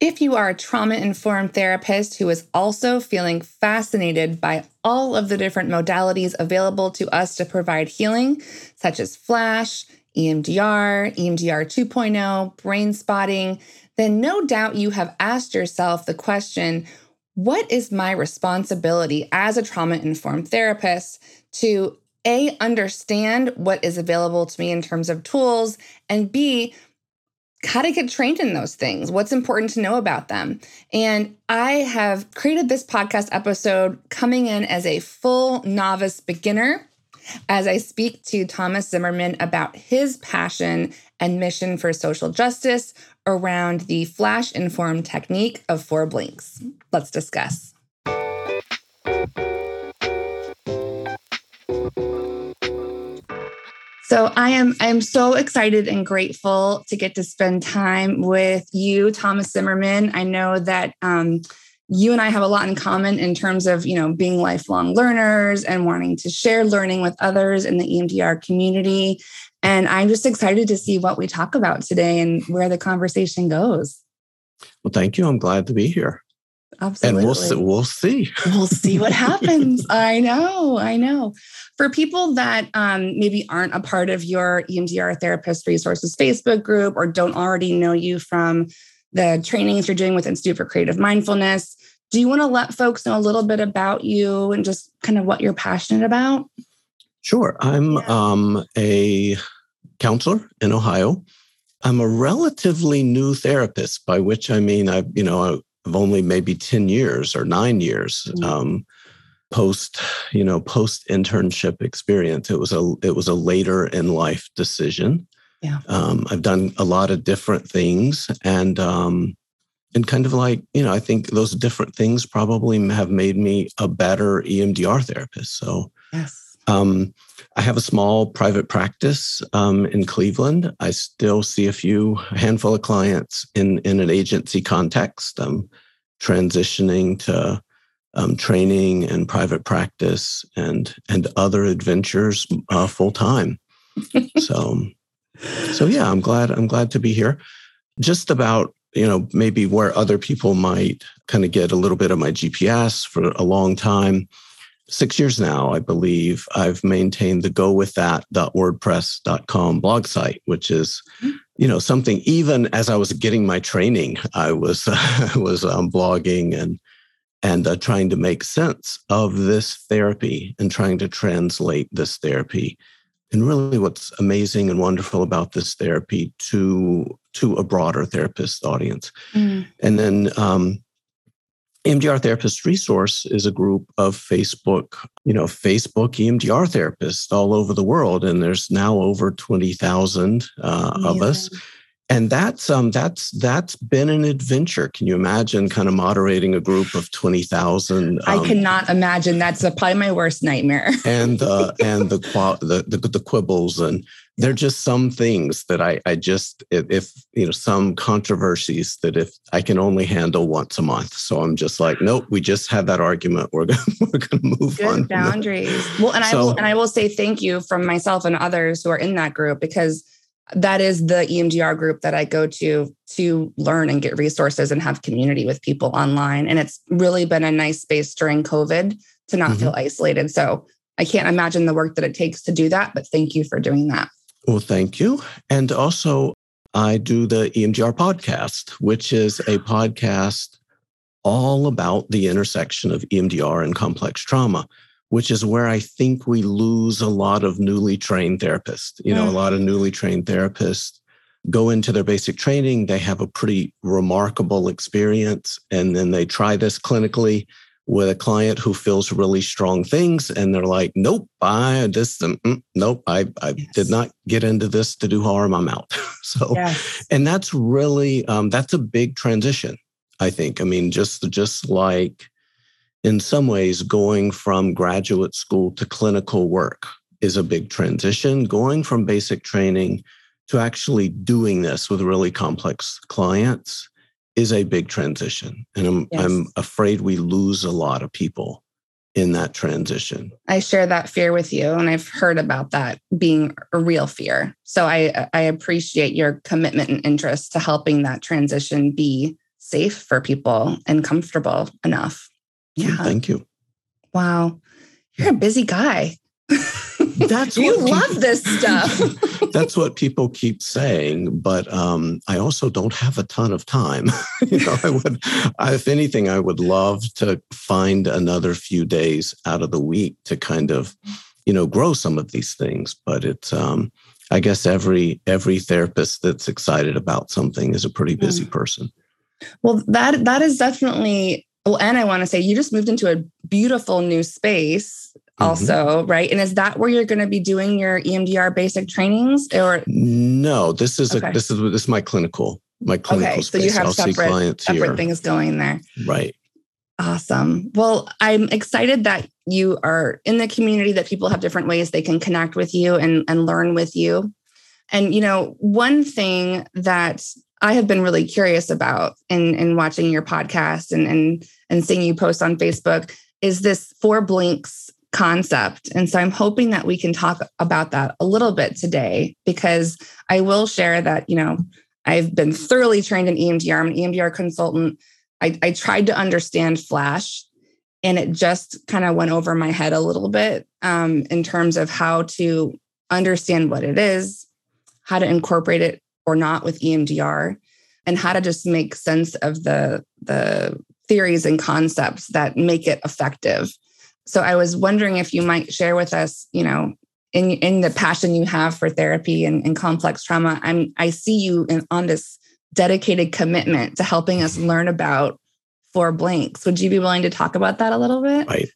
If you are a trauma informed therapist who is also feeling fascinated by all of the different modalities available to us to provide healing, such as FLASH, EMDR, EMDR 2.0, brain spotting, then no doubt you have asked yourself the question what is my responsibility as a trauma informed therapist to A, understand what is available to me in terms of tools, and B, how to get trained in those things, what's important to know about them. And I have created this podcast episode coming in as a full novice beginner as I speak to Thomas Zimmerman about his passion and mission for social justice around the flash informed technique of four blinks. Let's discuss. So I am I am so excited and grateful to get to spend time with you, Thomas Zimmerman. I know that um, you and I have a lot in common in terms of you know being lifelong learners and wanting to share learning with others in the EMDR community. And I'm just excited to see what we talk about today and where the conversation goes. Well, thank you. I'm glad to be here. Absolutely. And we'll see. We'll see. We'll see what happens. I know. I know. For people that um, maybe aren't a part of your EMDR Therapist Resources Facebook group or don't already know you from the trainings you're doing with Institute for Creative Mindfulness, do you want to let folks know a little bit about you and just kind of what you're passionate about? Sure. I'm yeah. um, a counselor in Ohio. I'm a relatively new therapist, by which I mean I've, you know, of only maybe 10 years or nine years mm-hmm. um, post you know post internship experience. It was a it was a later in life decision. Yeah. Um, i've done a lot of different things and um, and kind of like you know i think those different things probably have made me a better emdr therapist. So yes um, I have a small private practice um, in Cleveland. I still see a few a handful of clients in in an agency context. I'm transitioning to um, training and private practice and and other adventures uh, full time. so so yeah, I'm glad I'm glad to be here. Just about you know maybe where other people might kind of get a little bit of my GPS for a long time six years now, I believe, I've maintained the gowiththat.wordpress.com blog site, which is, mm-hmm. you know, something even as I was getting my training, I was, uh, was um, blogging and, and uh, trying to make sense of this therapy and trying to translate this therapy. And really what's amazing and wonderful about this therapy to, to a broader therapist audience. Mm. And then, um, EMDR Therapist Resource is a group of Facebook, you know, Facebook EMDR therapists all over the world, and there's now over twenty thousand uh, of us. And that's um that's that's been an adventure. Can you imagine kind of moderating a group of twenty thousand? Um, I cannot imagine. That's probably my worst nightmare. and uh, and the, the the the quibbles and there are just some things that I, I just if you know some controversies that if I can only handle once a month. So I'm just like, nope, we just had that argument. We're gonna we're gonna move Good on. Boundaries. Well, and so, I will and I will say thank you from myself and others who are in that group because that is the EMDR group that I go to to learn and get resources and have community with people online. And it's really been a nice space during COVID to not mm-hmm. feel isolated. So I can't imagine the work that it takes to do that, but thank you for doing that. Well, thank you. And also, I do the EMDR podcast, which is a podcast all about the intersection of EMDR and complex trauma, which is where I think we lose a lot of newly trained therapists. You know, a lot of newly trained therapists go into their basic training, they have a pretty remarkable experience, and then they try this clinically with a client who feels really strong things and they're like nope i just mm, mm, nope i, I yes. did not get into this to do harm i'm out so yes. and that's really um, that's a big transition i think i mean just just like in some ways going from graduate school to clinical work is a big transition going from basic training to actually doing this with really complex clients is a big transition. And I'm, yes. I'm afraid we lose a lot of people in that transition. I share that fear with you. And I've heard about that being a real fear. So I, I appreciate your commitment and interest to helping that transition be safe for people and comfortable enough. Yeah. Thank you. Wow. You're a busy guy. That's you love this stuff. that's what people keep saying, but um, I also don't have a ton of time. you know, I would, if anything, I would love to find another few days out of the week to kind of, you know, grow some of these things. But it's, um, I guess every every therapist that's excited about something is a pretty busy mm. person. Well, that that is definitely well, and I want to say you just moved into a beautiful new space. Also, mm-hmm. right? And is that where you're going to be doing your EMDR basic trainings or No, this is okay. a this is this is my clinical my clinical okay, space. So you have I'll separate, separate here. things going there. Right. Awesome. Well, I'm excited that you are in the community that people have different ways they can connect with you and, and learn with you. And you know, one thing that I have been really curious about in, in watching your podcast and, and, and seeing you post on Facebook is this four blinks concept. And so I'm hoping that we can talk about that a little bit today because I will share that, you know, I've been thoroughly trained in EMDR. I'm an EMDR consultant. I, I tried to understand Flash and it just kind of went over my head a little bit um, in terms of how to understand what it is, how to incorporate it or not with EMDR and how to just make sense of the the theories and concepts that make it effective. So I was wondering if you might share with us, you know, in in the passion you have for therapy and, and complex trauma, I'm I see you in, on this dedicated commitment to helping us learn about four blinks. Would you be willing to talk about that a little bit? Right.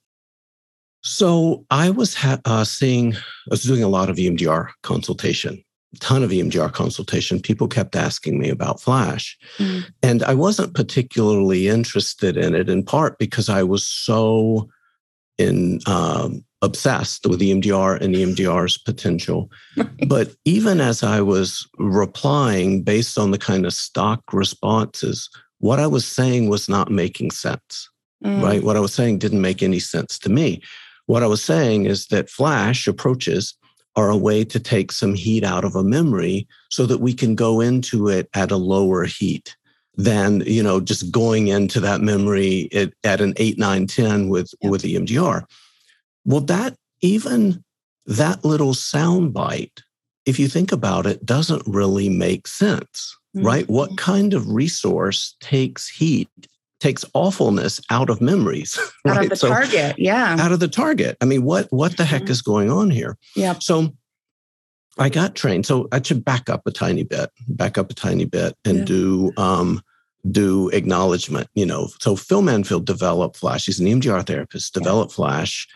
So I was ha- uh, seeing, I was doing a lot of EMDR consultation ton of EMDR consultation, people kept asking me about Flash. Mm. And I wasn't particularly interested in it, in part because I was so in um, obsessed with EMDR and EMDR's potential. But even as I was replying based on the kind of stock responses, what I was saying was not making sense. Mm. Right. What I was saying didn't make any sense to me. What I was saying is that Flash approaches are a way to take some heat out of a memory so that we can go into it at a lower heat than you know just going into that memory at, at an 8 9 10 with yep. with emdr well that even that little sound bite if you think about it doesn't really make sense mm-hmm. right what kind of resource takes heat takes awfulness out of memories. Out right? of the so, target. Yeah. Out of the target. I mean, what what the heck mm-hmm. is going on here? Yeah. So I got trained. So I should back up a tiny bit, back up a tiny bit and yeah. do um do acknowledgement, you know. So Phil Manfield developed Flash. He's an EMDR therapist, developed yeah. Flash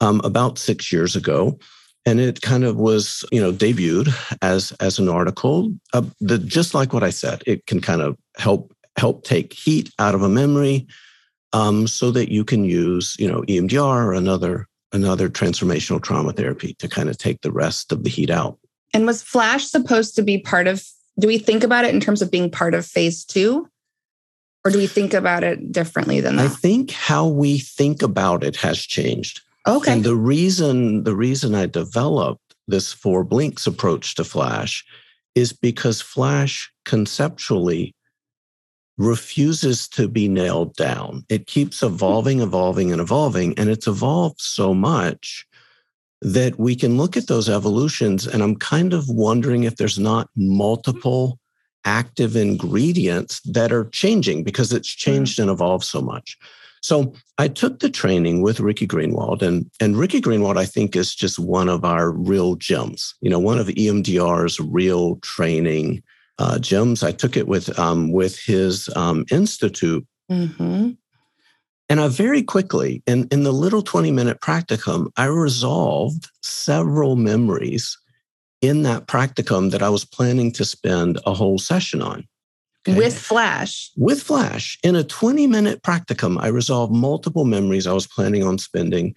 um, about six years ago and it kind of was you know debuted as as an article uh, the, just like what i said it can kind of help help take heat out of a memory um, so that you can use, you know, EMDR or another another transformational trauma therapy to kind of take the rest of the heat out. And was Flash supposed to be part of? Do we think about it in terms of being part of phase two? Or do we think about it differently than that? I think how we think about it has changed. Okay. And the reason the reason I developed this four blinks approach to Flash is because Flash conceptually refuses to be nailed down. It keeps evolving, evolving, and evolving. And it's evolved so much that we can look at those evolutions. And I'm kind of wondering if there's not multiple active ingredients that are changing because it's changed and evolved so much. So I took the training with Ricky Greenwald, and, and Ricky Greenwald, I think, is just one of our real gems, you know, one of EMDR's real training uh, gems. I took it with um, with his um, institute, mm-hmm. And I very quickly in in the little twenty minute practicum, I resolved several memories in that practicum that I was planning to spend a whole session on. Okay. With Flash. With Flash. In a 20 minute practicum, I resolved multiple memories I was planning on spending.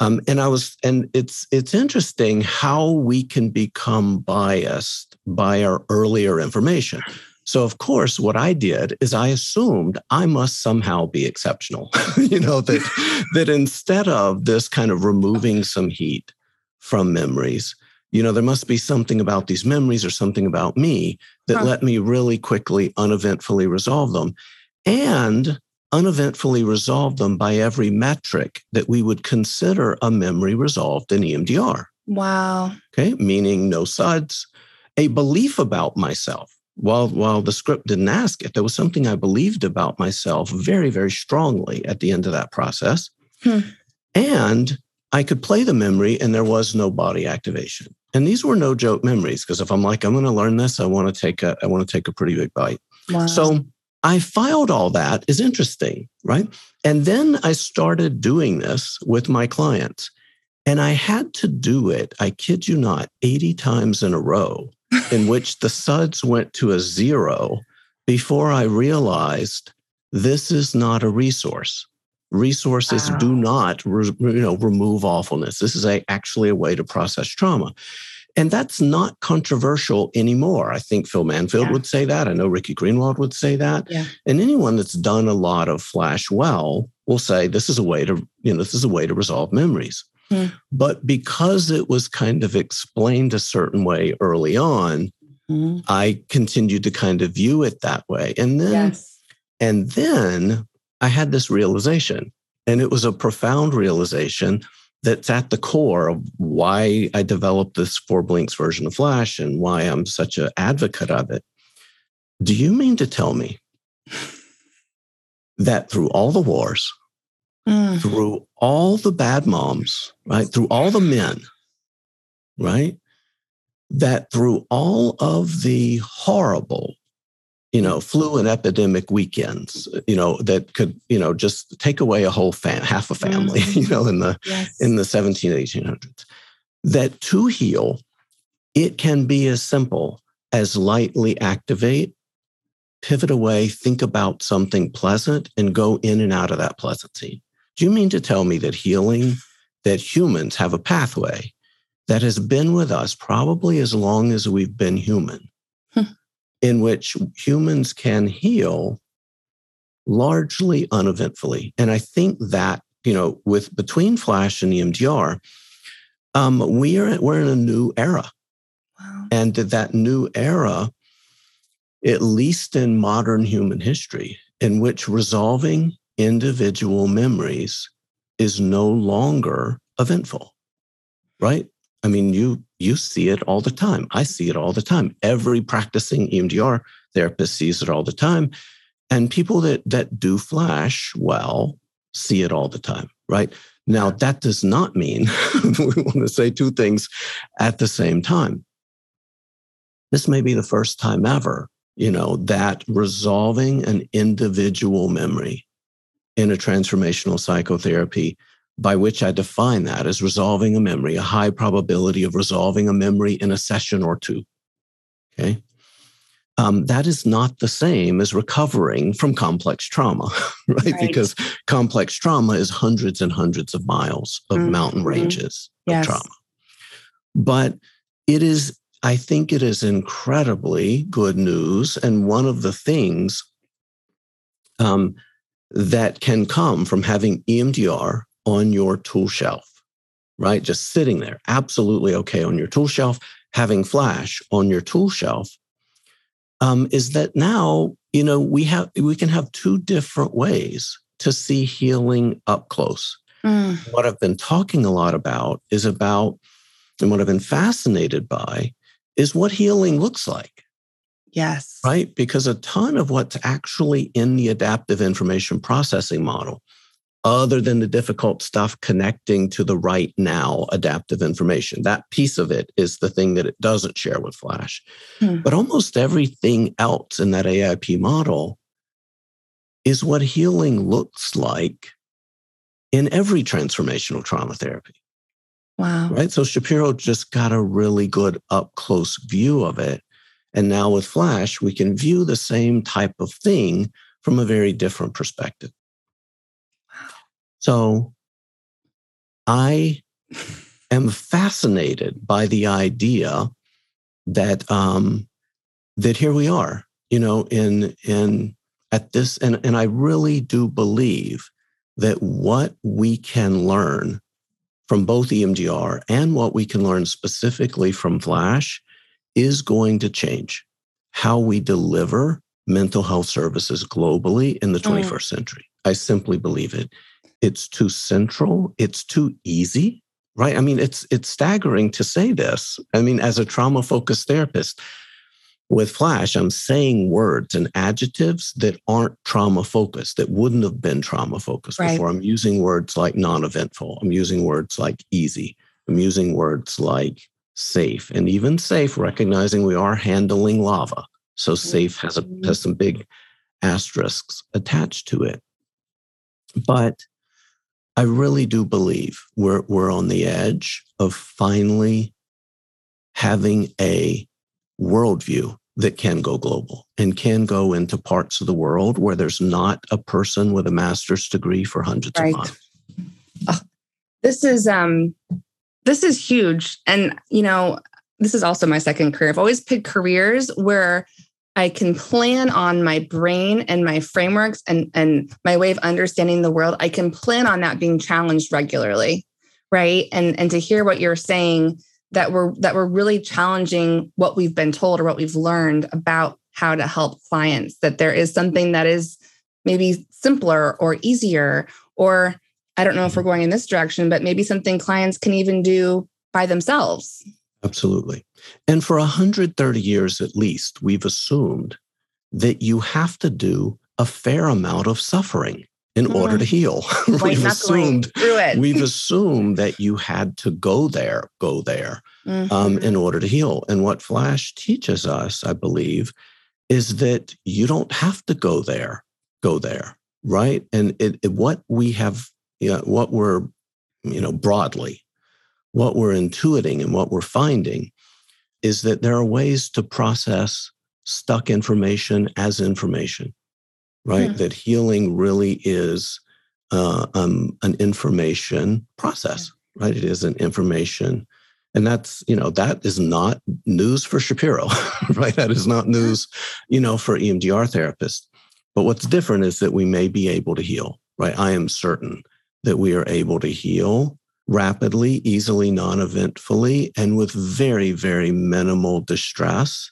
Um, and I was, and it's it's interesting how we can become biased by our earlier information. So of course, what I did is I assumed I must somehow be exceptional. you know that that instead of this kind of removing some heat from memories, you know there must be something about these memories or something about me that huh. let me really quickly, uneventfully resolve them. and uneventfully resolve them by every metric that we would consider a memory resolved in EMDR. Wow. Okay, meaning no suds, a belief about myself. While, while the script didn't ask it, there was something I believed about myself very, very strongly at the end of that process. Hmm. And I could play the memory and there was no body activation. And these were no joke memories because if I'm like, I'm going to learn this, I want to take a, I want to take a pretty big bite. Wow. So I filed all that is interesting, right? And then I started doing this with my clients. And I had to do it, I kid you not, 80 times in a row, in which the suds went to a zero before I realized this is not a resource. Resources wow. do not, re, you know, remove awfulness. This is a, actually a way to process trauma. And that's not controversial anymore. I think Phil Manfield yeah. would say that. I know Ricky Greenwald would say that. Yeah. And anyone that's done a lot of flash well will say this is a way to, you know, this is a way to resolve memories. Hmm. But because it was kind of explained a certain way early on, hmm. I continued to kind of view it that way. And then yes. and then I had this realization. And it was a profound realization that's at the core of why I developed this four blinks version of Flash and why I'm such an advocate of it. Do you mean to tell me that through all the wars, mm. through all the bad moms, right, through all the men, right, that through all of the horrible you know, flu and epidemic weekends, you know, that could, you know, just take away a whole fam, half a family, mm-hmm. you know, in the yes. in the 17, 1800s. That to heal, it can be as simple as lightly activate, pivot away, think about something pleasant, and go in and out of that pleasancy. Do you mean to tell me that healing, that humans have a pathway that has been with us probably as long as we've been human? in which humans can heal largely uneventfully. And I think that, you know, with between Flash and EMDR, um, we are we're in a new era. Wow. And that, that new era, at least in modern human history, in which resolving individual memories is no longer eventful, right? I mean, you you see it all the time. I see it all the time. Every practicing EMDR therapist sees it all the time. And people that that do flash well see it all the time, right? Now that does not mean we want to say two things at the same time. This may be the first time ever, you know, that resolving an individual memory in a transformational psychotherapy by which I define that as resolving a memory, a high probability of resolving a memory in a session or two. Okay. Um, that is not the same as recovering from complex trauma, right? right? Because complex trauma is hundreds and hundreds of miles of mm-hmm. mountain ranges yes. of trauma. But it is, I think it is incredibly good news. And one of the things um, that can come from having EMDR on your tool shelf, right? Just sitting there, absolutely okay on your tool shelf, having flash on your tool shelf, um, is that now, you know, we have, we can have two different ways to see healing up close. Mm. What I've been talking a lot about is about, and what I've been fascinated by is what healing looks like. Yes. Right? Because a ton of what's actually in the adaptive information processing model other than the difficult stuff connecting to the right now adaptive information. That piece of it is the thing that it doesn't share with Flash. Hmm. But almost everything else in that AIP model is what healing looks like in every transformational trauma therapy. Wow. Right. So Shapiro just got a really good up close view of it. And now with Flash, we can view the same type of thing from a very different perspective. So I am fascinated by the idea that um, that here we are, you know, in in at this, and and I really do believe that what we can learn from both EMDR and what we can learn specifically from Flash is going to change how we deliver mental health services globally in the 21st mm. century. I simply believe it. It's too central, it's too easy, right? I mean, it's it's staggering to say this. I mean, as a trauma focused therapist, with Flash, I'm saying words and adjectives that aren't trauma focused, that wouldn't have been trauma focused right. before. I'm using words like non eventful. I'm using words like easy. I'm using words like safe and even safe, recognizing we are handling lava. So safe has, a, mm-hmm. has some big asterisks attached to it. But I really do believe we're, we're on the edge of finally having a worldview that can go global and can go into parts of the world where there's not a person with a master's degree for hundreds right. of miles. Oh, this is um this is huge. And you know, this is also my second career. I've always picked careers where I can plan on my brain and my frameworks and, and my way of understanding the world. I can plan on that being challenged regularly. Right. And and to hear what you're saying that we're that we're really challenging what we've been told or what we've learned about how to help clients that there is something that is maybe simpler or easier or i don't know if we're going in this direction but maybe something clients can even do by themselves absolutely and for 130 years at least we've assumed that you have to do a fair amount of suffering in mm. order to heal. we've assumed we've assumed that you had to go there, go there mm-hmm. um, in order to heal. And what Flash teaches us, I believe, is that you don't have to go there, go there, right? And it, it, what we have, you know, what we're, you know, broadly, what we're intuiting and what we're finding is that there are ways to process stuck information as information right? Mm. That healing really is uh, um, an information process, yeah. right? It is an information. And that's, you know, that is not news for Shapiro, right? That is not news, you know, for EMDR therapists. But what's different is that we may be able to heal, right? I am certain that we are able to heal rapidly, easily, non eventfully, and with very, very minimal distress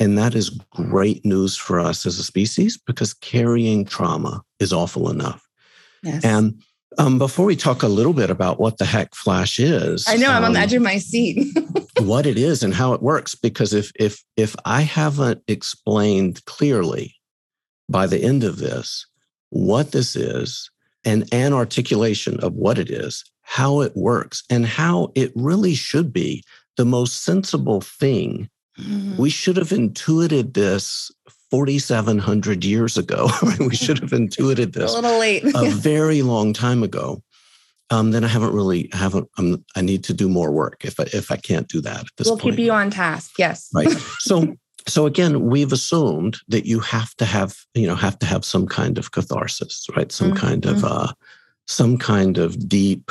and that is great news for us as a species because carrying trauma is awful enough. Yes. And um, before we talk a little bit about what the heck Flash is, I know I'm on the um, edge of my seat. what it is and how it works, because if if if I haven't explained clearly by the end of this what this is and an articulation of what it is, how it works, and how it really should be the most sensible thing Mm-hmm. We should have intuited this 4,700 years ago. we should have intuited this a little late, a very long time ago. Um, then I haven't really haven't. Um, I need to do more work if I, if I can't do that at this we'll point. We'll keep you on task. Yes. Right. So so again, we've assumed that you have to have you know have to have some kind of catharsis, right? Some mm-hmm. kind of mm-hmm. uh, some kind of deep,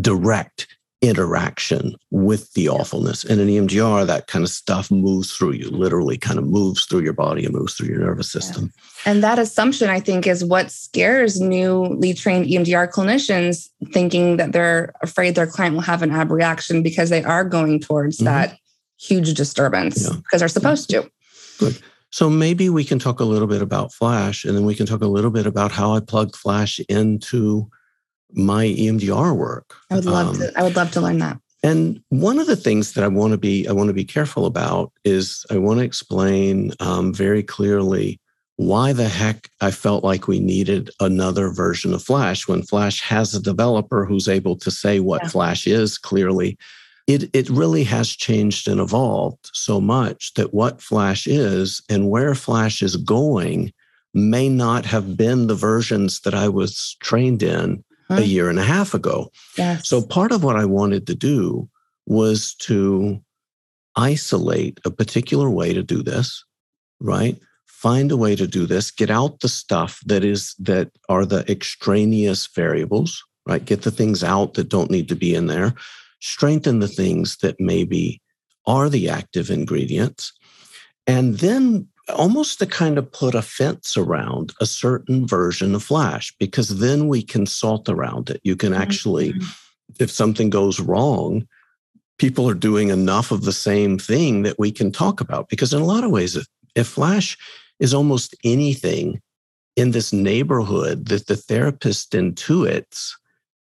direct interaction with the awfulness. And in EMDR, that kind of stuff moves through you, literally kind of moves through your body and moves through your nervous system. Yeah. And that assumption, I think, is what scares newly trained EMDR clinicians, thinking that they're afraid their client will have an abreaction because they are going towards mm-hmm. that huge disturbance yeah. because they're supposed to. Good. So maybe we can talk a little bit about Flash, and then we can talk a little bit about how I plug Flash into my EMDR work. I would love um, to. I would love to learn that. And one of the things that I want to be I want to be careful about is I want to explain um, very clearly why the heck I felt like we needed another version of Flash when Flash has a developer who's able to say what yeah. Flash is clearly. It, it really has changed and evolved so much that what Flash is and where Flash is going may not have been the versions that I was trained in a mm-hmm. year and a half ago. Yes. So part of what I wanted to do was to isolate a particular way to do this, right? Find a way to do this, get out the stuff that is that are the extraneous variables, right? Get the things out that don't need to be in there, strengthen the things that maybe are the active ingredients, and then almost to kind of put a fence around a certain version of Flash, because then we can salt around it. You can actually, mm-hmm. if something goes wrong, people are doing enough of the same thing that we can talk about. Because in a lot of ways, if, if Flash is almost anything in this neighborhood that the therapist intuits,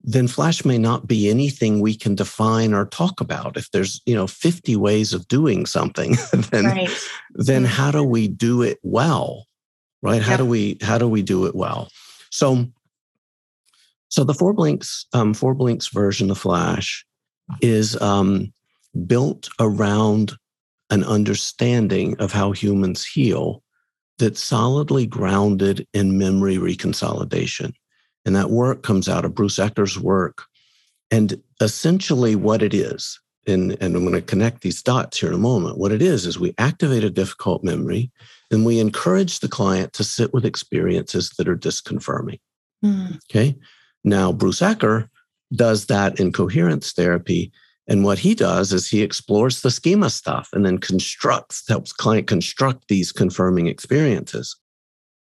then flash may not be anything we can define or talk about. If there's, you know, 50 ways of doing something, then, right. then mm-hmm. how do we do it well? Right? How yep. do we how do we do it well? So so the four blinks, um, four blinks version of Flash is um, built around an understanding of how humans heal that's solidly grounded in memory reconsolidation. And that work comes out of Bruce Ecker's work. And essentially, what it is, and, and I'm going to connect these dots here in a moment. What it is, is we activate a difficult memory and we encourage the client to sit with experiences that are disconfirming. Mm. Okay. Now, Bruce Ecker does that in coherence therapy and what he does is he explores the schema stuff and then constructs, helps client construct these confirming experiences.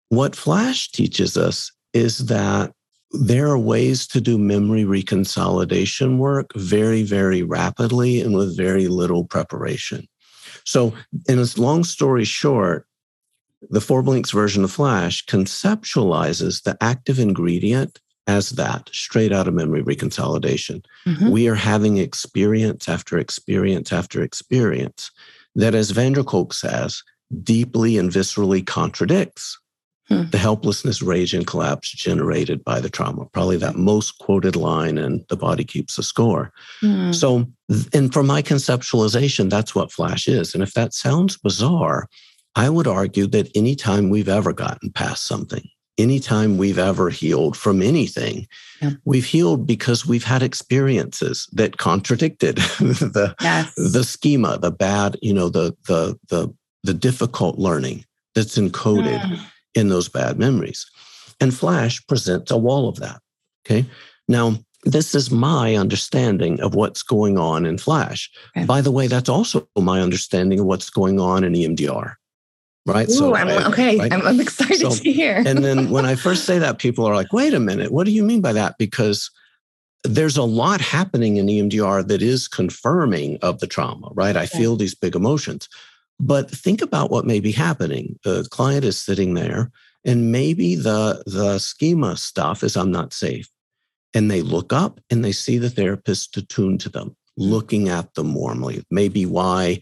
What Flash teaches us is that there are ways to do memory reconsolidation work very, very rapidly and with very little preparation. So, in a long story short, the Four Blinks version of Flash conceptualizes the active ingredient as that straight out of memory reconsolidation. Mm-hmm. We are having experience after experience after experience that, as van der Kolk says, deeply and viscerally contradicts hmm. the helplessness, rage, and collapse generated by the trauma. Probably that most quoted line in The Body Keeps the Score. Hmm. So, and for my conceptualization, that's what Flash is. And if that sounds bizarre, I would argue that anytime we've ever gotten past something, anytime we've ever healed from anything, yeah. we've healed because we've had experiences that contradicted the yes. the schema, the bad, you know, the the the the difficult learning that's encoded mm. In those bad memories. And Flash presents a wall of that. Okay. Now, this is my understanding of what's going on in Flash. Okay. By the way, that's also my understanding of what's going on in EMDR right? Ooh, so I'm, I, okay, right? I'm, I'm, excited so, to hear. and then when I first say that, people are like, "Wait a minute, what do you mean by that?" Because there's a lot happening in EMDR that is confirming of the trauma, right? I feel these big emotions, but think about what may be happening. The client is sitting there, and maybe the the schema stuff is "I'm not safe," and they look up and they see the therapist attuned to them, looking at them warmly. Maybe why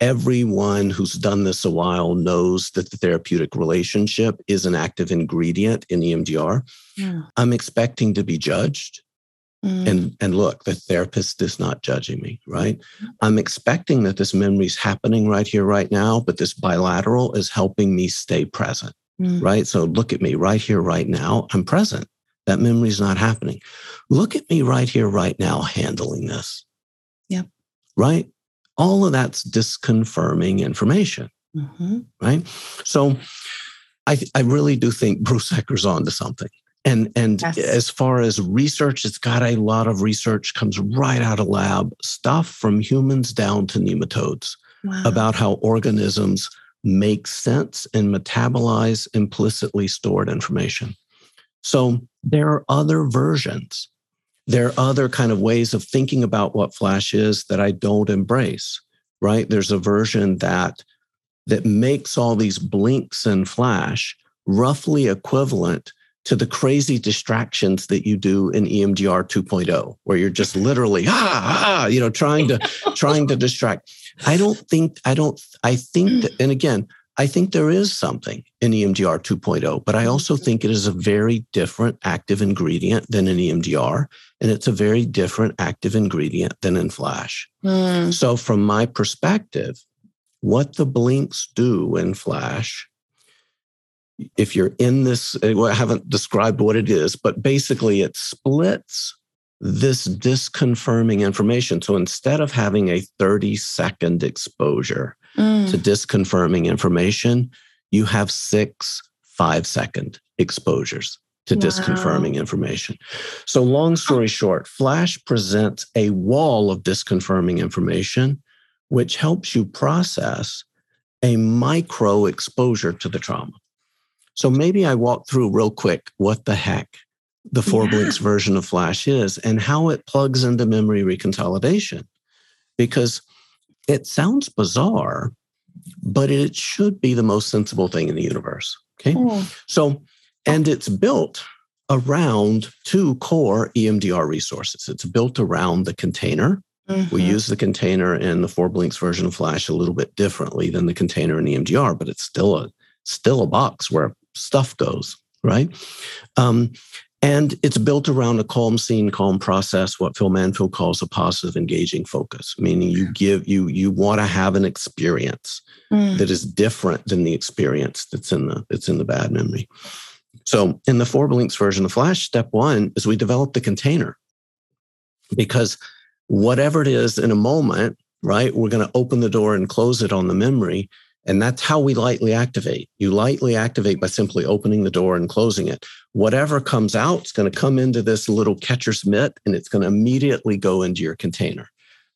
everyone who's done this a while knows that the therapeutic relationship is an active ingredient in EMDR. Yeah. I'm expecting to be judged. Mm. And, and look, the therapist is not judging me, right? I'm expecting that this memory is happening right here, right now, but this bilateral is helping me stay present, mm. right? So look at me right here, right now. I'm present. That memory is not happening. Look at me right here, right now, handling this. Yep. Right? all of that's disconfirming information, mm-hmm. right? So I, I really do think Bruce Ecker's on to something. And, and yes. as far as research, it's got a lot of research comes right out of lab stuff from humans down to nematodes wow. about how organisms make sense and metabolize implicitly stored information. So there are other versions there are other kind of ways of thinking about what flash is that i don't embrace right there's a version that that makes all these blinks and flash roughly equivalent to the crazy distractions that you do in EMDR 2.0 where you're just literally ah, ah you know trying to trying to distract i don't think i don't i think that, and again I think there is something in EMDR 2.0, but I also mm-hmm. think it is a very different active ingredient than in EMDR. And it's a very different active ingredient than in Flash. Mm. So, from my perspective, what the blinks do in Flash, if you're in this, well, I haven't described what it is, but basically it splits this disconfirming information. So instead of having a 30 second exposure, mm. to disconfirming information, you have six five second exposures to wow. disconfirming information. So, long story short, Flash presents a wall of disconfirming information, which helps you process a micro exposure to the trauma. So, maybe I walk through real quick what the heck the four yeah. blinks version of Flash is and how it plugs into memory reconsolidation. Because it sounds bizarre, but it should be the most sensible thing in the universe. Okay. Mm. So, and it's built around two core EMDR resources. It's built around the container. Mm-hmm. We use the container in the four blinks version of Flash a little bit differently than the container in EMDR, but it's still a still a box where stuff goes, right? Um, and it's built around a calm scene, calm process, what Phil Manfield calls a positive engaging focus, meaning you give you you want to have an experience mm. that is different than the experience that's in the that's in the bad memory. So in the four blinks version of Flash, step one is we develop the container because whatever it is in a moment, right, we're going to open the door and close it on the memory. And that's how we lightly activate. You lightly activate by simply opening the door and closing it. Whatever comes out is going to come into this little catcher's mitt and it's going to immediately go into your container.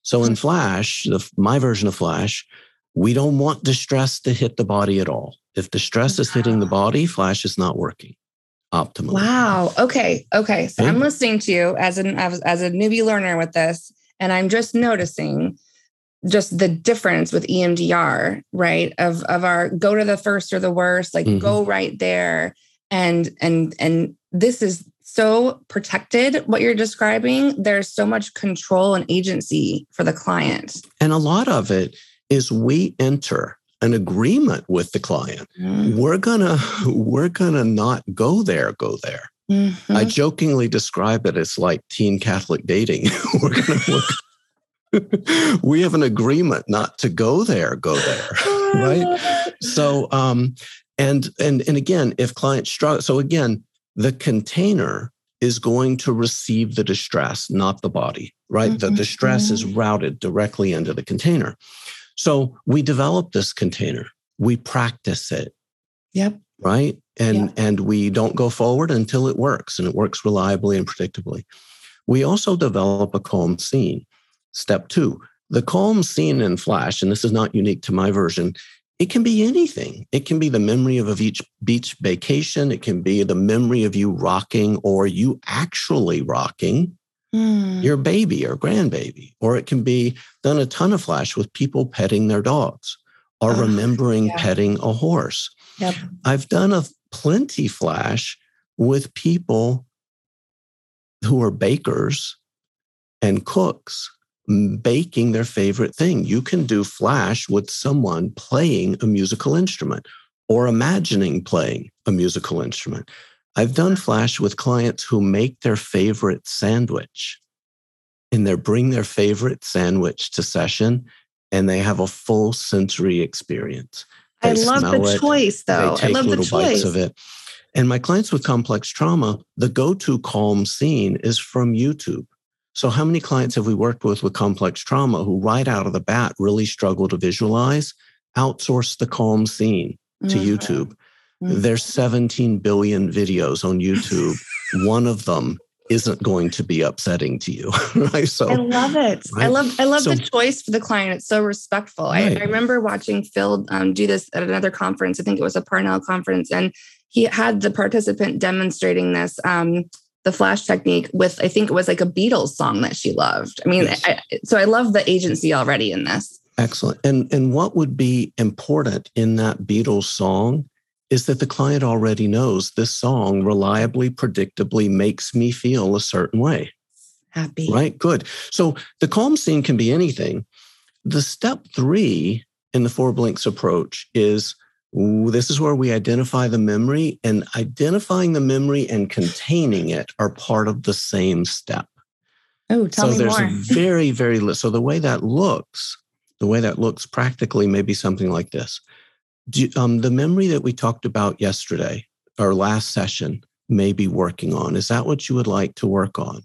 So in Flash, the, my version of Flash, we don't want distress to hit the body at all. If distress is hitting the ah. body, Flash is not working optimally. Wow. Okay. Okay. So I'm listening to you as an as, as a newbie learner with this, and I'm just noticing just the difference with EMDR, right? Of of our go to the first or the worst, like mm-hmm. go right there. And and and this is so protected what you're describing. There's so much control and agency for the client. And a lot of it is we enter an agreement with the client. Mm-hmm. We're gonna we're gonna not go there, go there. Mm-hmm. I jokingly describe it as like teen Catholic dating. we're gonna look we have an agreement not to go there, go there. right. So um, and and and again, if clients struggle, so again, the container is going to receive the distress, not the body, right? Mm-hmm. The distress is mm-hmm. routed directly into the container. So we develop this container, we practice it. Yep. Right. And yep. and we don't go forward until it works and it works reliably and predictably. We also develop a calm scene. Step two, the calm scene in Flash, and this is not unique to my version, it can be anything. It can be the memory of a beach, beach vacation. It can be the memory of you rocking or you actually rocking mm. your baby or grandbaby. Or it can be done a ton of Flash with people petting their dogs or oh, remembering yeah. petting a horse. Yep. I've done a plenty Flash with people who are bakers and cooks baking their favorite thing. You can do Flash with someone playing a musical instrument or imagining playing a musical instrument. I've done Flash with clients who make their favorite sandwich and they bring their favorite sandwich to session and they have a full sensory experience. They I love the it, choice though. I love the choice. of it. And my clients with complex trauma, the go-to calm scene is from YouTube. So, how many clients have we worked with with complex trauma who, right out of the bat, really struggle to visualize, outsource the calm scene to mm-hmm. YouTube? Mm-hmm. There's 17 billion videos on YouTube. One of them isn't going to be upsetting to you, right? So I love it. Right? I love I love so, the choice for the client. It's so respectful. Right. I, I, remember watching Phil um, do this at another conference. I think it was a Parnell conference, and he had the participant demonstrating this. Um, the flash technique with I think it was like a Beatles song that she loved. I mean, yes. I, so I love the agency already in this. Excellent. And and what would be important in that Beatles song is that the client already knows this song reliably, predictably makes me feel a certain way. Happy. Right? Good. So the calm scene can be anything. The step three in the four blinks approach is this is where we identify the memory, and identifying the memory and containing it are part of the same step. Oh, tell so me there's more. a very, very so the way that looks, the way that looks practically may be something like this. Do, um, the memory that we talked about yesterday, our last session, may be working on. Is that what you would like to work on?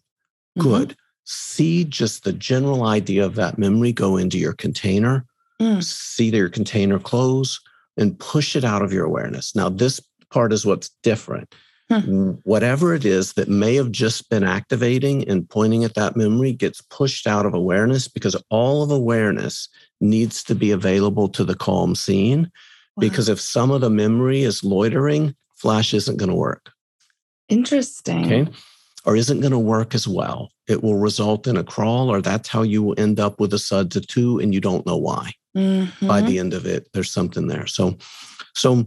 Mm-hmm. Good. See just the general idea of that memory go into your container. Mm. See your container close and push it out of your awareness. Now, this part is what's different. Hmm. Whatever it is that may have just been activating and pointing at that memory gets pushed out of awareness because all of awareness needs to be available to the calm scene. Wow. Because if some of the memory is loitering, flash isn't going to work. Interesting. Okay. Or isn't going to work as well. It will result in a crawl, or that's how you will end up with a SUDS of two and you don't know why. Mm-hmm. by the end of it, there's something there. So, so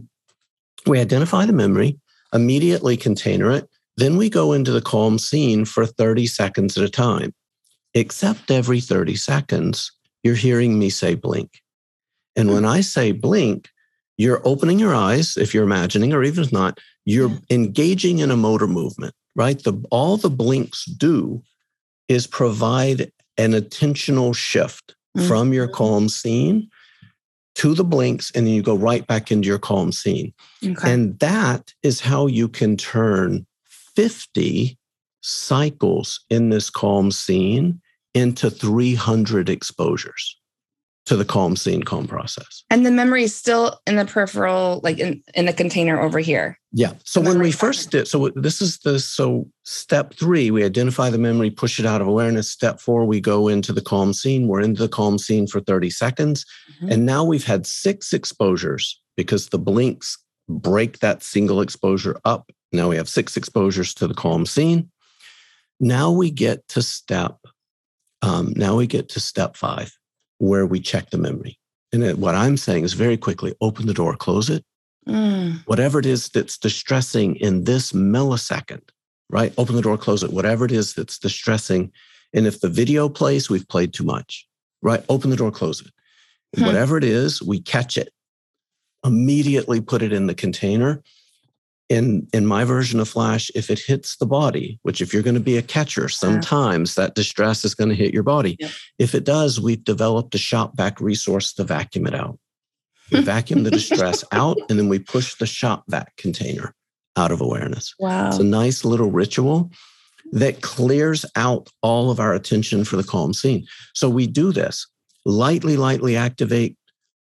we identify the memory, immediately container it. Then we go into the calm scene for 30 seconds at a time. Except every 30 seconds, you're hearing me say blink. And when I say blink, you're opening your eyes, if you're imagining, or even if not, you're yeah. engaging in a motor movement, right? The, all the blinks do is provide an attentional shift mm-hmm. from your calm scene to the blinks, and then you go right back into your calm scene. Okay. And that is how you can turn 50 cycles in this calm scene into 300 exposures to the calm scene calm process. And the memory is still in the peripheral like in, in the container over here. Yeah. So when we first did so this is the so step three we identify the memory push it out of awareness. Step four we go into the calm scene. We're into the calm scene for 30 seconds. Mm-hmm. and now we've had six exposures because the blinks break that single exposure up. Now we have six exposures to the calm scene. Now we get to step um, now we get to step five, where we check the memory. And what I'm saying is very quickly open the door, close it. Mm. Whatever it is that's distressing in this millisecond, right? Open the door, close it. Whatever it is that's distressing. And if the video plays, we've played too much, right? Open the door, close it. Hmm. Whatever it is, we catch it, immediately put it in the container in in my version of flash if it hits the body which if you're going to be a catcher sometimes that distress is going to hit your body. Yep. if it does we've developed a shop vac resource to vacuum it out. We vacuum the distress out and then we push the shop vac container out of awareness. Wow it's a nice little ritual that clears out all of our attention for the calm scene. So we do this. Lightly lightly activate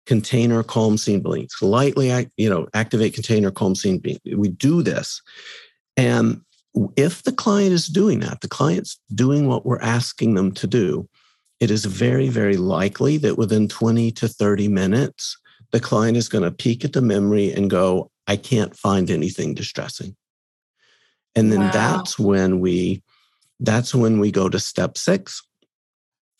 container calm scene blinks, lightly, you know, activate container calm scene blink. We do this. And if the client is doing that, the client's doing what we're asking them to do, it is very, very likely that within 20 to 30 minutes, the client is going to peek at the memory and go, I can't find anything distressing. And then wow. that's when we that's when we go to step six,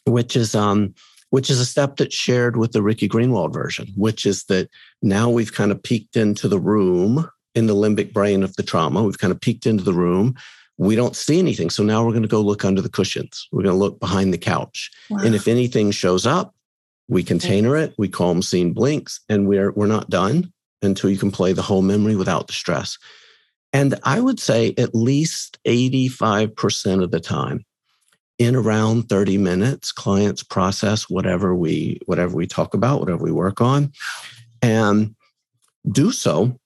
which is um, which is a step that's shared with the Ricky Greenwald version, which is that now we've kind of peeked into the room in the limbic brain of the trauma. We've kind of peeked into the room. We don't see anything. So now we're going to go look under the cushions. We're going to look behind the couch. Wow. And if anything shows up, we container it, we calm scene blinks, and we're we're not done until you can play the whole memory without the stress. And I would say at least 85% of the time, in around 30 minutes clients process whatever we whatever we talk about whatever we work on and do so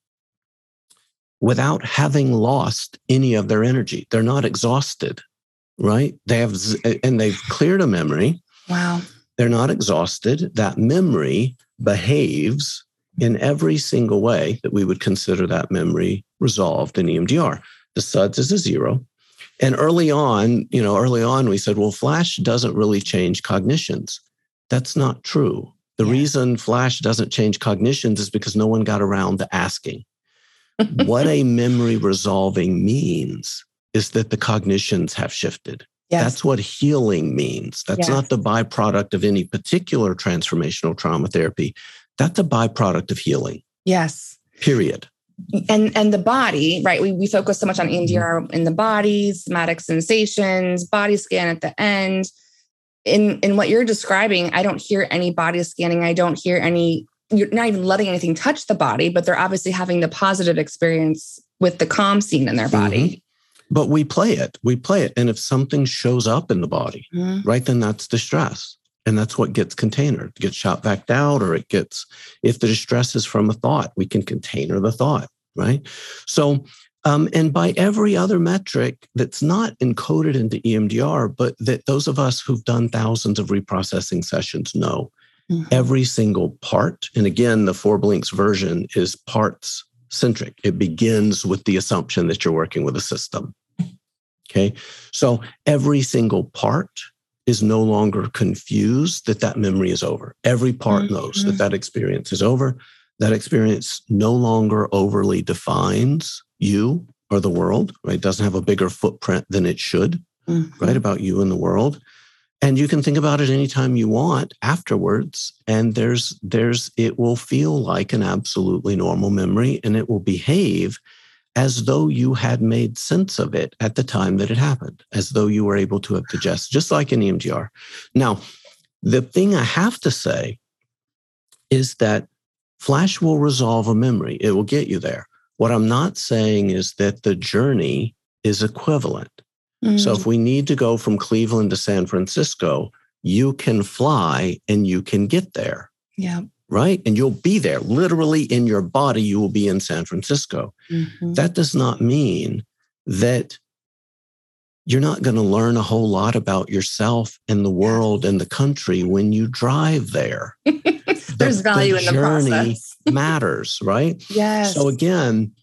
without having lost any of their energy. They're not exhausted right? They have and they've cleared a memory. Wow. They're not exhausted. That memory behaves in every single way that we would consider that memory resolved in EMDR. The SUDS is a zero. And early on, you know, early on, we said, well, Flash doesn't really change cognitions. That's not true. The yeah. reason Flash doesn't change cognitions is because no one got around to asking. what a memory resolving means is that the cognitions have shifted. Yes. That's what healing means. That's yes. not the byproduct of any particular transformational trauma therapy. That's a byproduct of healing. Yes. Period and and the body right? We, we focus so much on EMDR mm-hmm. in the body somatic sensations body scan at the end. In in what you're describing i don't hear any body scanning. I don't hear any you're not even letting anything touch the body but they're obviously having the positive experience with the calm scene in their body. Mm-hmm. but we play it. We play it. And if something shows up in the body mm-hmm. right then that's distress and that's what gets container it gets shot back out or it gets if the distress is from a thought we can container the thought right? So um, and by every other metric that's not encoded into emdr but that those of us who've done thousands of reprocessing sessions know mm-hmm. every single part and again the four blinks version is parts centric. It begins with the assumption that you're working with a system. Okay? So every single part is no longer confused that that memory is over. Every part mm-hmm. knows that that experience is over. That experience no longer overly defines you or the world, right? It doesn't have a bigger footprint than it should, mm-hmm. right? About you and the world. and you can think about it anytime you want afterwards and there's there's it will feel like an absolutely normal memory and it will behave as though you had made sense of it at the time that it happened as though you were able to have digested just like an emdr now the thing i have to say is that flash will resolve a memory it will get you there what i'm not saying is that the journey is equivalent Mm. So if we need to go from Cleveland to San Francisco, you can fly and you can get there. Yeah. Right. And you'll be there literally in your body. You will be in San Francisco. Mm-hmm. That does not mean that you're not going to learn a whole lot about yourself and the world and the country when you drive there. There's the, value the in the process. matters, right? Yes. So again,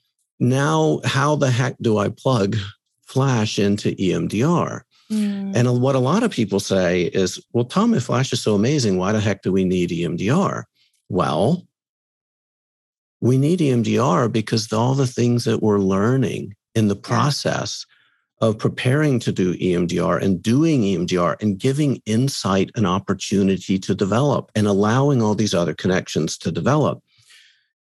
now how the heck do I plug Flash into EMDR. Mm. And what a lot of people say is, well, Tom, if Flash is so amazing, why the heck do we need EMDR? Well, we need EMDR because all the things that we're learning in the process of preparing to do EMDR and doing EMDR and giving insight an opportunity to develop and allowing all these other connections to develop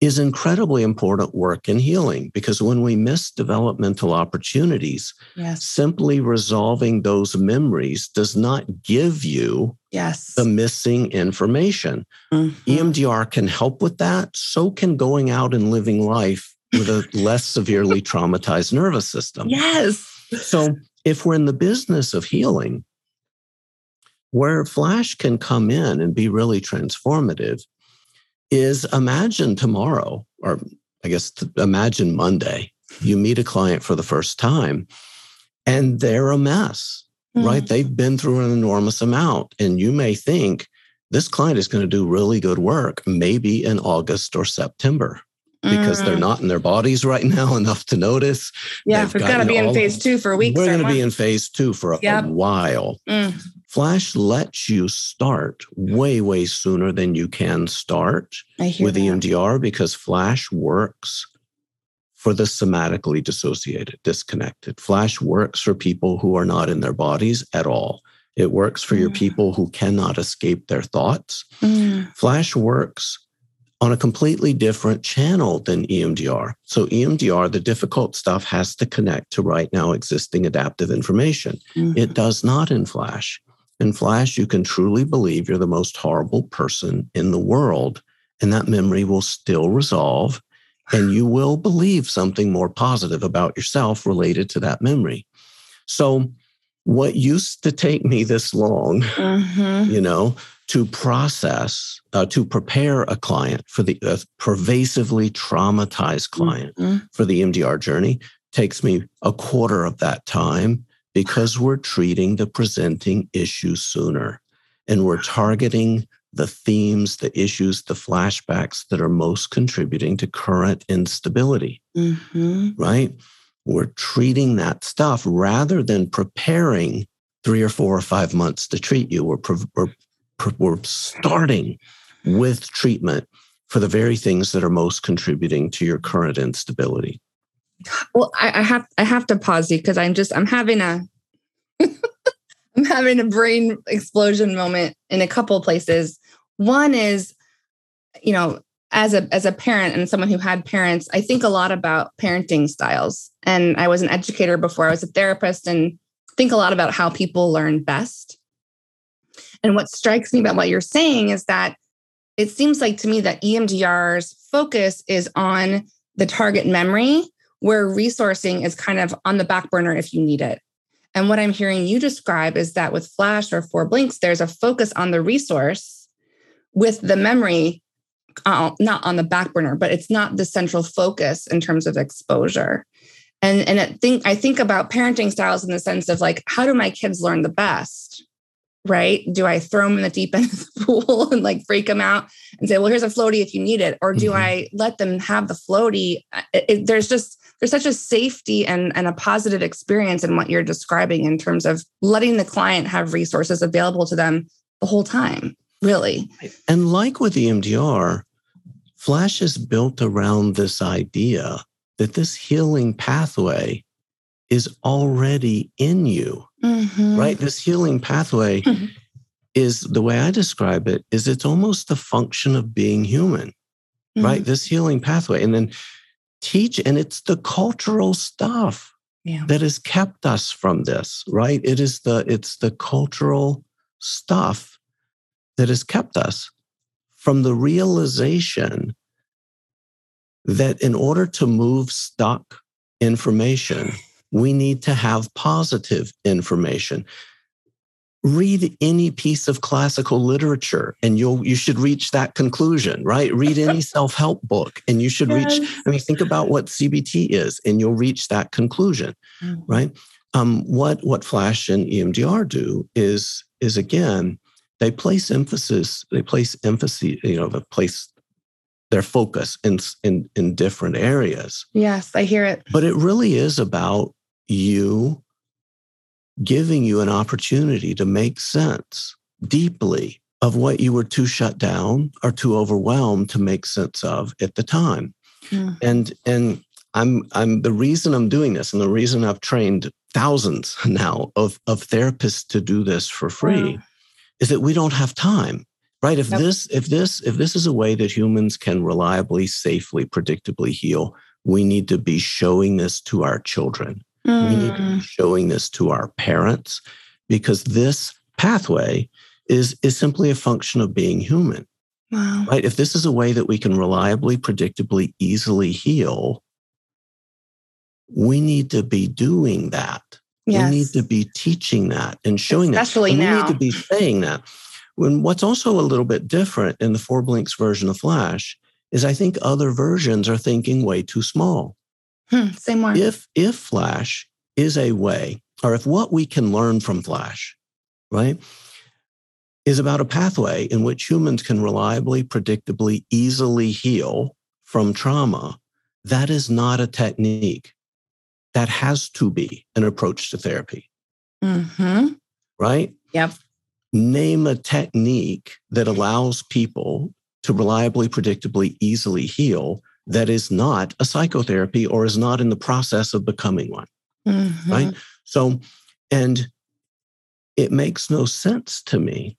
is incredibly important work in healing because when we miss developmental opportunities, yes. simply resolving those memories does not give you yes. the missing information. Mm-hmm. EMDR can help with that. So can going out and living life with a less severely traumatized nervous system. Yes. So if we're in the business of healing, where Flash can come in and be really transformative is imagine tomorrow, or I guess imagine Monday, you meet a client for the first time and they're a mess, mm-hmm. right? They've been through an enormous amount. And you may think this client is going to do really good work, maybe in August or September. Because mm. they're not in their bodies right now enough to notice. Yeah, we've got to be in phase two for a week. We're going to be in phase two for a, yep. a while. Mm. Flash lets you start way, way sooner than you can start with that. EMDR because Flash works for the somatically dissociated, disconnected. Flash works for people who are not in their bodies at all. It works for mm. your people who cannot escape their thoughts. Mm. Flash works on a completely different channel than EMDR. So, EMDR, the difficult stuff has to connect to right now existing adaptive information. Mm. It does not in Flash. In Flash, you can truly believe you're the most horrible person in the world, and that memory will still resolve, and you will believe something more positive about yourself related to that memory. So, what used to take me this long, mm-hmm. you know, to process, uh, to prepare a client for the uh, pervasively traumatized client mm-hmm. for the EMDR journey takes me a quarter of that time because we're treating the presenting issue sooner and we're targeting the themes, the issues, the flashbacks that are most contributing to current instability, mm-hmm. right? We're treating that stuff rather than preparing three or four or five months to treat you. We're, we're, we're starting with treatment for the very things that are most contributing to your current instability. Well, I, I have I have to pause you because I'm just I'm having a I'm having a brain explosion moment in a couple places. One is, you know, as a as a parent and someone who had parents, I think a lot about parenting styles. And I was an educator before I was a therapist and think a lot about how people learn best. And what strikes me about what you're saying is that it seems like to me that EMDR's focus is on the target memory where resourcing is kind of on the back burner if you need it. And what I'm hearing you describe is that with Flash or Four Blinks, there's a focus on the resource with the memory uh, not on the back burner, but it's not the central focus in terms of exposure. And and I think I think about parenting styles in the sense of like, how do my kids learn the best? Right? Do I throw them in the deep end of the pool and like freak them out and say, well, here's a floaty if you need it, or do mm-hmm. I let them have the floaty? It, it, there's just there's such a safety and, and a positive experience in what you're describing in terms of letting the client have resources available to them the whole time, really. And like with EMDR, Flash is built around this idea that this healing pathway is already in you. Mm-hmm. right? This healing pathway mm-hmm. is the way I describe it is it's almost the function of being human, mm-hmm. right? This healing pathway. And then teach, and it's the cultural stuff yeah. that has kept us from this, right? It is the, it's the cultural stuff that has kept us from the realization that in order to move stuck information, we need to have positive information. Read any piece of classical literature and you'll you should reach that conclusion, right? Read any self-help book and you should yes. reach, I mean, think about what CBT is and you'll reach that conclusion, mm-hmm. right? Um, what what Flash and EMDR do is is again, they place emphasis, they place emphasis, you know, they place their focus in, in, in different areas. Yes, I hear it. But it really is about you giving you an opportunity to make sense deeply of what you were too shut down or too overwhelmed to make sense of at the time. Mm. And and I'm I'm the reason I'm doing this and the reason I've trained thousands now of, of therapists to do this for free wow. is that we don't have time right if yep. this if this if this is a way that humans can reliably safely predictably heal we need to be showing this to our children mm. we need to be mm. showing this to our parents because this pathway is is simply a function of being human wow. right if this is a way that we can reliably predictably easily heal we need to be doing that yes. we need to be teaching that and showing Especially that and we need to be saying that when what's also a little bit different in the four blinks version of Flash is I think other versions are thinking way too small. Hmm, same way. If if Flash is a way, or if what we can learn from Flash, right, is about a pathway in which humans can reliably, predictably, easily heal from trauma, that is not a technique. That has to be an approach to therapy. Mm-hmm. Right? Yep name a technique that allows people to reliably, predictably, easily heal that is not a psychotherapy or is not in the process of becoming one. Mm-hmm. Right. So, and it makes no sense to me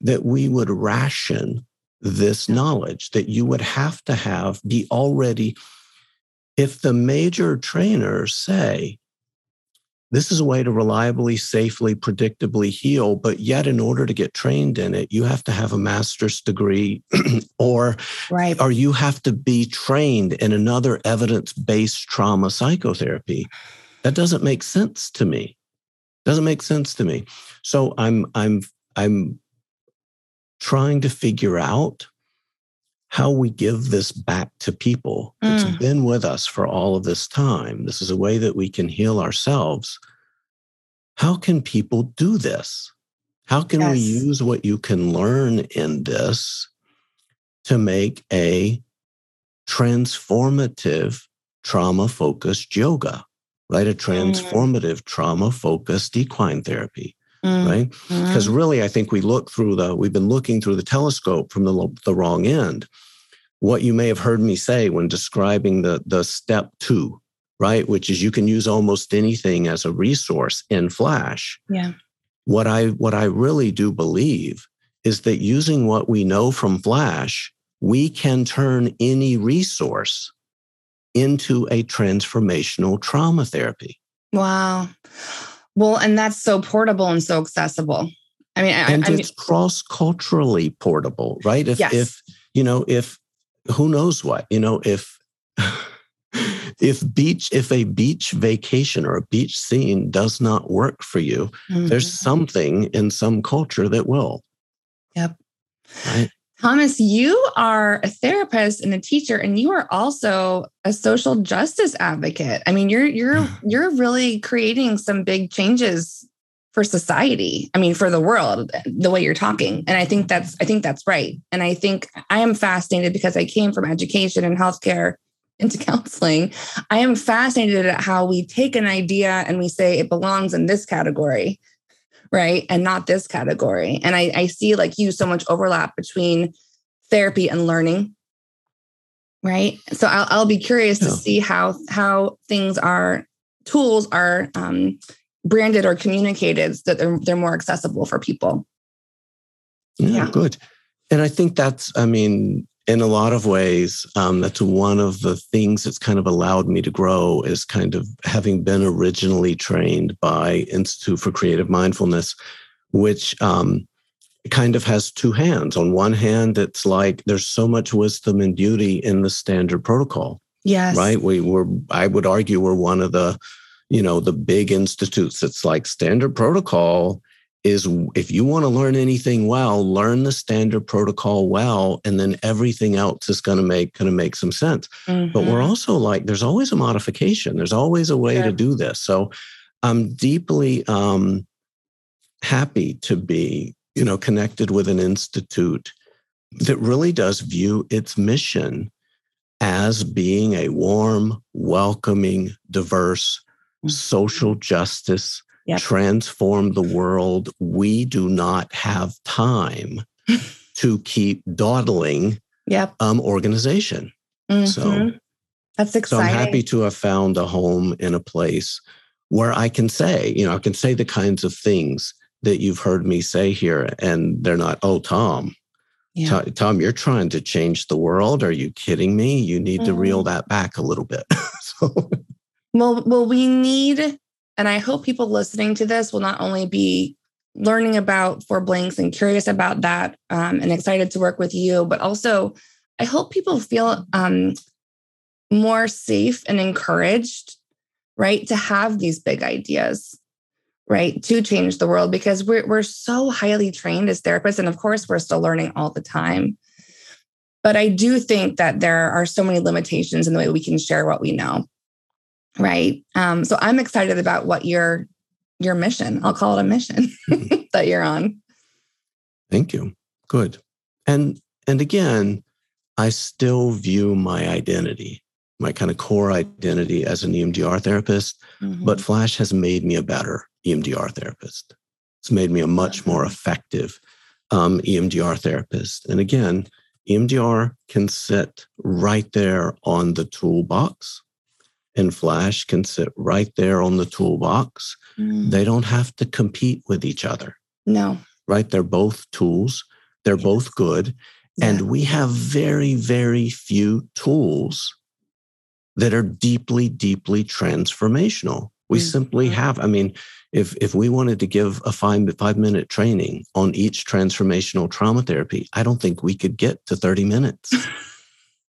that we would ration this knowledge that you would have to have be already if the major trainers say this is a way to reliably, safely, predictably heal. But yet, in order to get trained in it, you have to have a master's degree or, right. or you have to be trained in another evidence based trauma psychotherapy. That doesn't make sense to me. Doesn't make sense to me. So I'm, I'm, I'm trying to figure out how we give this back to people. Mm. It's been with us for all of this time. This is a way that we can heal ourselves. How can people do this? How can yes. we use what you can learn in this to make a transformative trauma focused yoga, right? A mm. transformative mm. trauma focused equine therapy. Mm, right? Because mm. really, I think we look through the, we've been looking through the telescope from the, the wrong end. What you may have heard me say when describing the, the step two, right? Which is you can use almost anything as a resource in Flash. Yeah. What I, what I really do believe is that using what we know from Flash, we can turn any resource into a transformational trauma therapy. Wow. Well, and that's so portable and so accessible. I mean, and I, it's cross culturally portable, right? If, yes. if, you know, if who knows what, you know, if, if beach, if a beach vacation or a beach scene does not work for you, mm-hmm. there's something in some culture that will. Yep. Right? Thomas, you are a therapist and a teacher, and you are also a social justice advocate. I mean, you're you're you're really creating some big changes for society. I mean, for the world, the way you're talking. And I think that's I think that's right. And I think I am fascinated because I came from education and healthcare into counseling. I am fascinated at how we take an idea and we say it belongs in this category right? And not this category. And I, I see like you so much overlap between therapy and learning, right? So I'll, I'll be curious yeah. to see how how things are tools are um, branded or communicated so that they're, they're more accessible for people. Yeah, yeah, good. And I think that's, I mean, in a lot of ways, um, that's one of the things that's kind of allowed me to grow is kind of having been originally trained by Institute for Creative Mindfulness, which um, kind of has two hands. On one hand, it's like there's so much wisdom and beauty in the standard protocol. Yes. Right. We were, I would argue, we're one of the, you know, the big institutes that's like standard protocol is if you want to learn anything well, learn the standard protocol well, and then everything else is going to make going to make some sense. Mm-hmm. But we're mm-hmm. also like, there's always a modification. There's always a way sure. to do this. So I'm deeply um, happy to be, you know, connected with an institute that really does view its mission as being a warm, welcoming, diverse, mm-hmm. social justice yep. transform the world. We do not have time to keep dawdling yep. um, organization. Mm-hmm. So that's exciting. So I'm happy to have found a home in a place where I can say, you know, I can say the kinds of things that you've heard me say here, and they're not, oh, Tom, yeah. Tom, you're trying to change the world. Are you kidding me? You need mm. to reel mm-hmm. that back a little bit. so. Well, well, we need and I hope people listening to this will not only be learning about Four Blinks and curious about that um, and excited to work with you, but also I hope people feel um, more safe and encouraged, right, to have these big ideas, right, to change the world because we're, we're so highly trained as therapists. And of course, we're still learning all the time. But I do think that there are so many limitations in the way we can share what we know right. Um, so i'm excited about what your your mission i'll call it a mission mm-hmm. that you're on. Thank you. Good. And and again i still view my identity my kind of core identity as an emdr therapist mm-hmm. but flash has made me a better emdr therapist. It's made me a much more effective um, emdr therapist. And again emdr can sit right there on the toolbox and Flash can sit right there on the toolbox. Mm. They don't have to compete with each other. No. Right? They're both tools, they're yes. both good. Yeah. And we have very, very few tools that are deeply, deeply transformational. We mm. simply have, I mean, if if we wanted to give a five five minute training on each transformational trauma therapy, I don't think we could get to 30 minutes.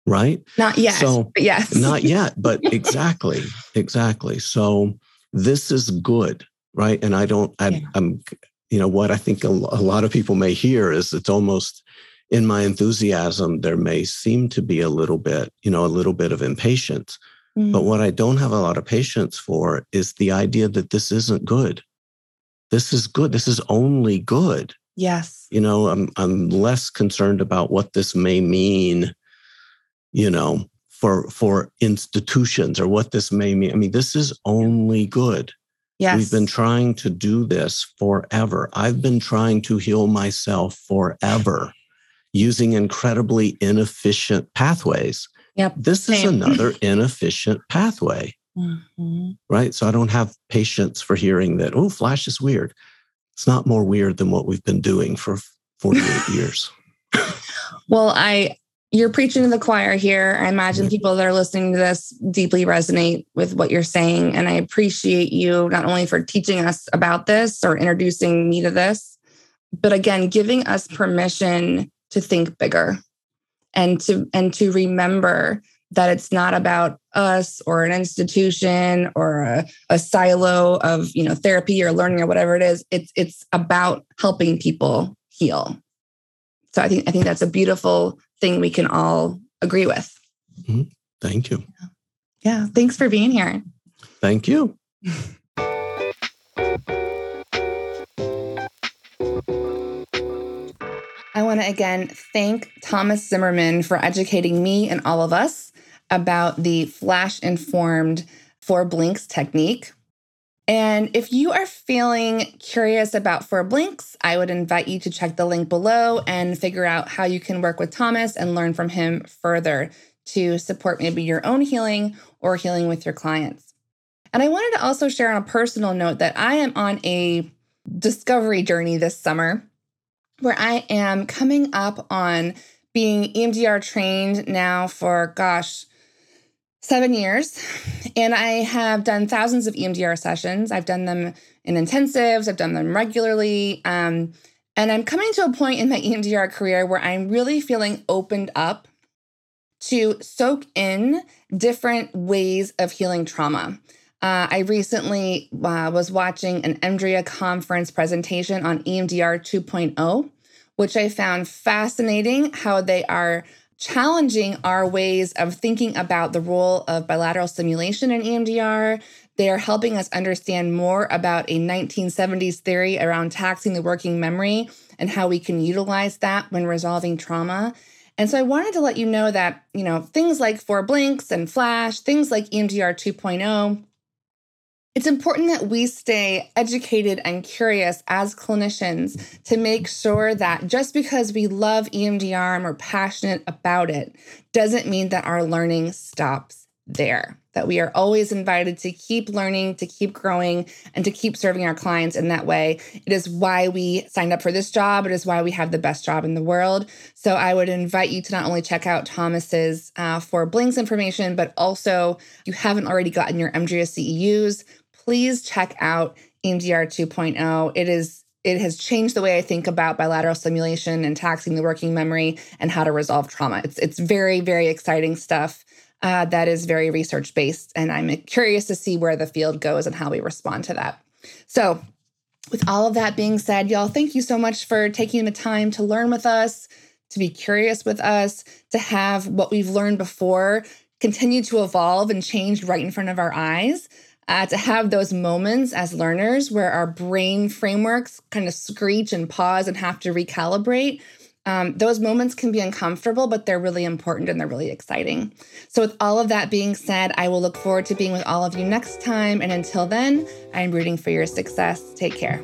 right? Not yet. So yes. not yet, but exactly, exactly. So this is good, right? And I don't, I, yeah. I'm, you know, what I think a, a lot of people may hear is it's almost in my enthusiasm, there may seem to be a little bit, you know, a little bit of impatience. Mm-hmm. But what I don't have a lot of patience for is the idea that this isn't good. This is good. This is only good. Yes. You know, I'm I'm less concerned about what this may mean you know, for for institutions or what this may mean. I mean, this is only good. Yes. We've been trying to do this forever. I've been trying to heal myself forever using incredibly inefficient pathways. Yep. This Same. is another inefficient pathway. Mm-hmm. Right. So I don't have patience for hearing that, oh, Flash is weird. It's not more weird than what we've been doing for 48 years. Well, I you're preaching to the choir here. I imagine mm-hmm. people that are listening to this deeply resonate with what you're saying. And I appreciate you not only for teaching us about this or introducing me to this, but again, giving us permission to think bigger and to and to remember that it's not about us or an institution or a, a silo of you know therapy or learning or whatever it is. It's it's about helping people heal. So I think I think that's a beautiful thing we can all agree with. Mm-hmm. Thank you. Yeah. yeah. Thanks for being here. Thank you. I want to again thank Thomas Zimmerman for educating me and all of us about the flash informed four blinks technique. And if you are feeling curious about Four Blinks, I would invite you to check the link below and figure out how you can work with Thomas and learn from him further to support maybe your own healing or healing with your clients. And I wanted to also share on a personal note that I am on a discovery journey this summer where I am coming up on being EMDR trained now for, gosh, seven years. And I have done thousands of EMDR sessions. I've done them in intensives, I've done them regularly. Um, and I'm coming to a point in my EMDR career where I'm really feeling opened up to soak in different ways of healing trauma. Uh, I recently uh, was watching an EMDRIA conference presentation on EMDR 2.0, which I found fascinating how they are challenging our ways of thinking about the role of bilateral stimulation in EMDR. They are helping us understand more about a 1970s theory around taxing the working memory and how we can utilize that when resolving trauma. And so I wanted to let you know that, you know, things like four blinks and flash, things like EMDR 2.0, it's important that we stay educated and curious as clinicians to make sure that just because we love EMDR and we're passionate about it doesn't mean that our learning stops there. That we are always invited to keep learning, to keep growing, and to keep serving our clients in that way. It is why we signed up for this job. It is why we have the best job in the world. So I would invite you to not only check out Thomas's uh, Four Blinks information, but also if you haven't already gotten your EMDRIA CEUs, please check out EMDR 2.0. It is it has changed the way I think about bilateral stimulation and taxing the working memory and how to resolve trauma. It's it's very very exciting stuff uh, that is very research based, and I'm curious to see where the field goes and how we respond to that. So, with all of that being said, y'all, thank you so much for taking the time to learn with us, to be curious with us, to have what we've learned before continue to evolve and change right in front of our eyes uh, to have those moments as learners where our brain frameworks kind of screech and pause and have to recalibrate. Um, those moments can be uncomfortable, but they're really important and they're really exciting. So, with all of that being said, I will look forward to being with all of you next time. And until then, I'm rooting for your success. Take care.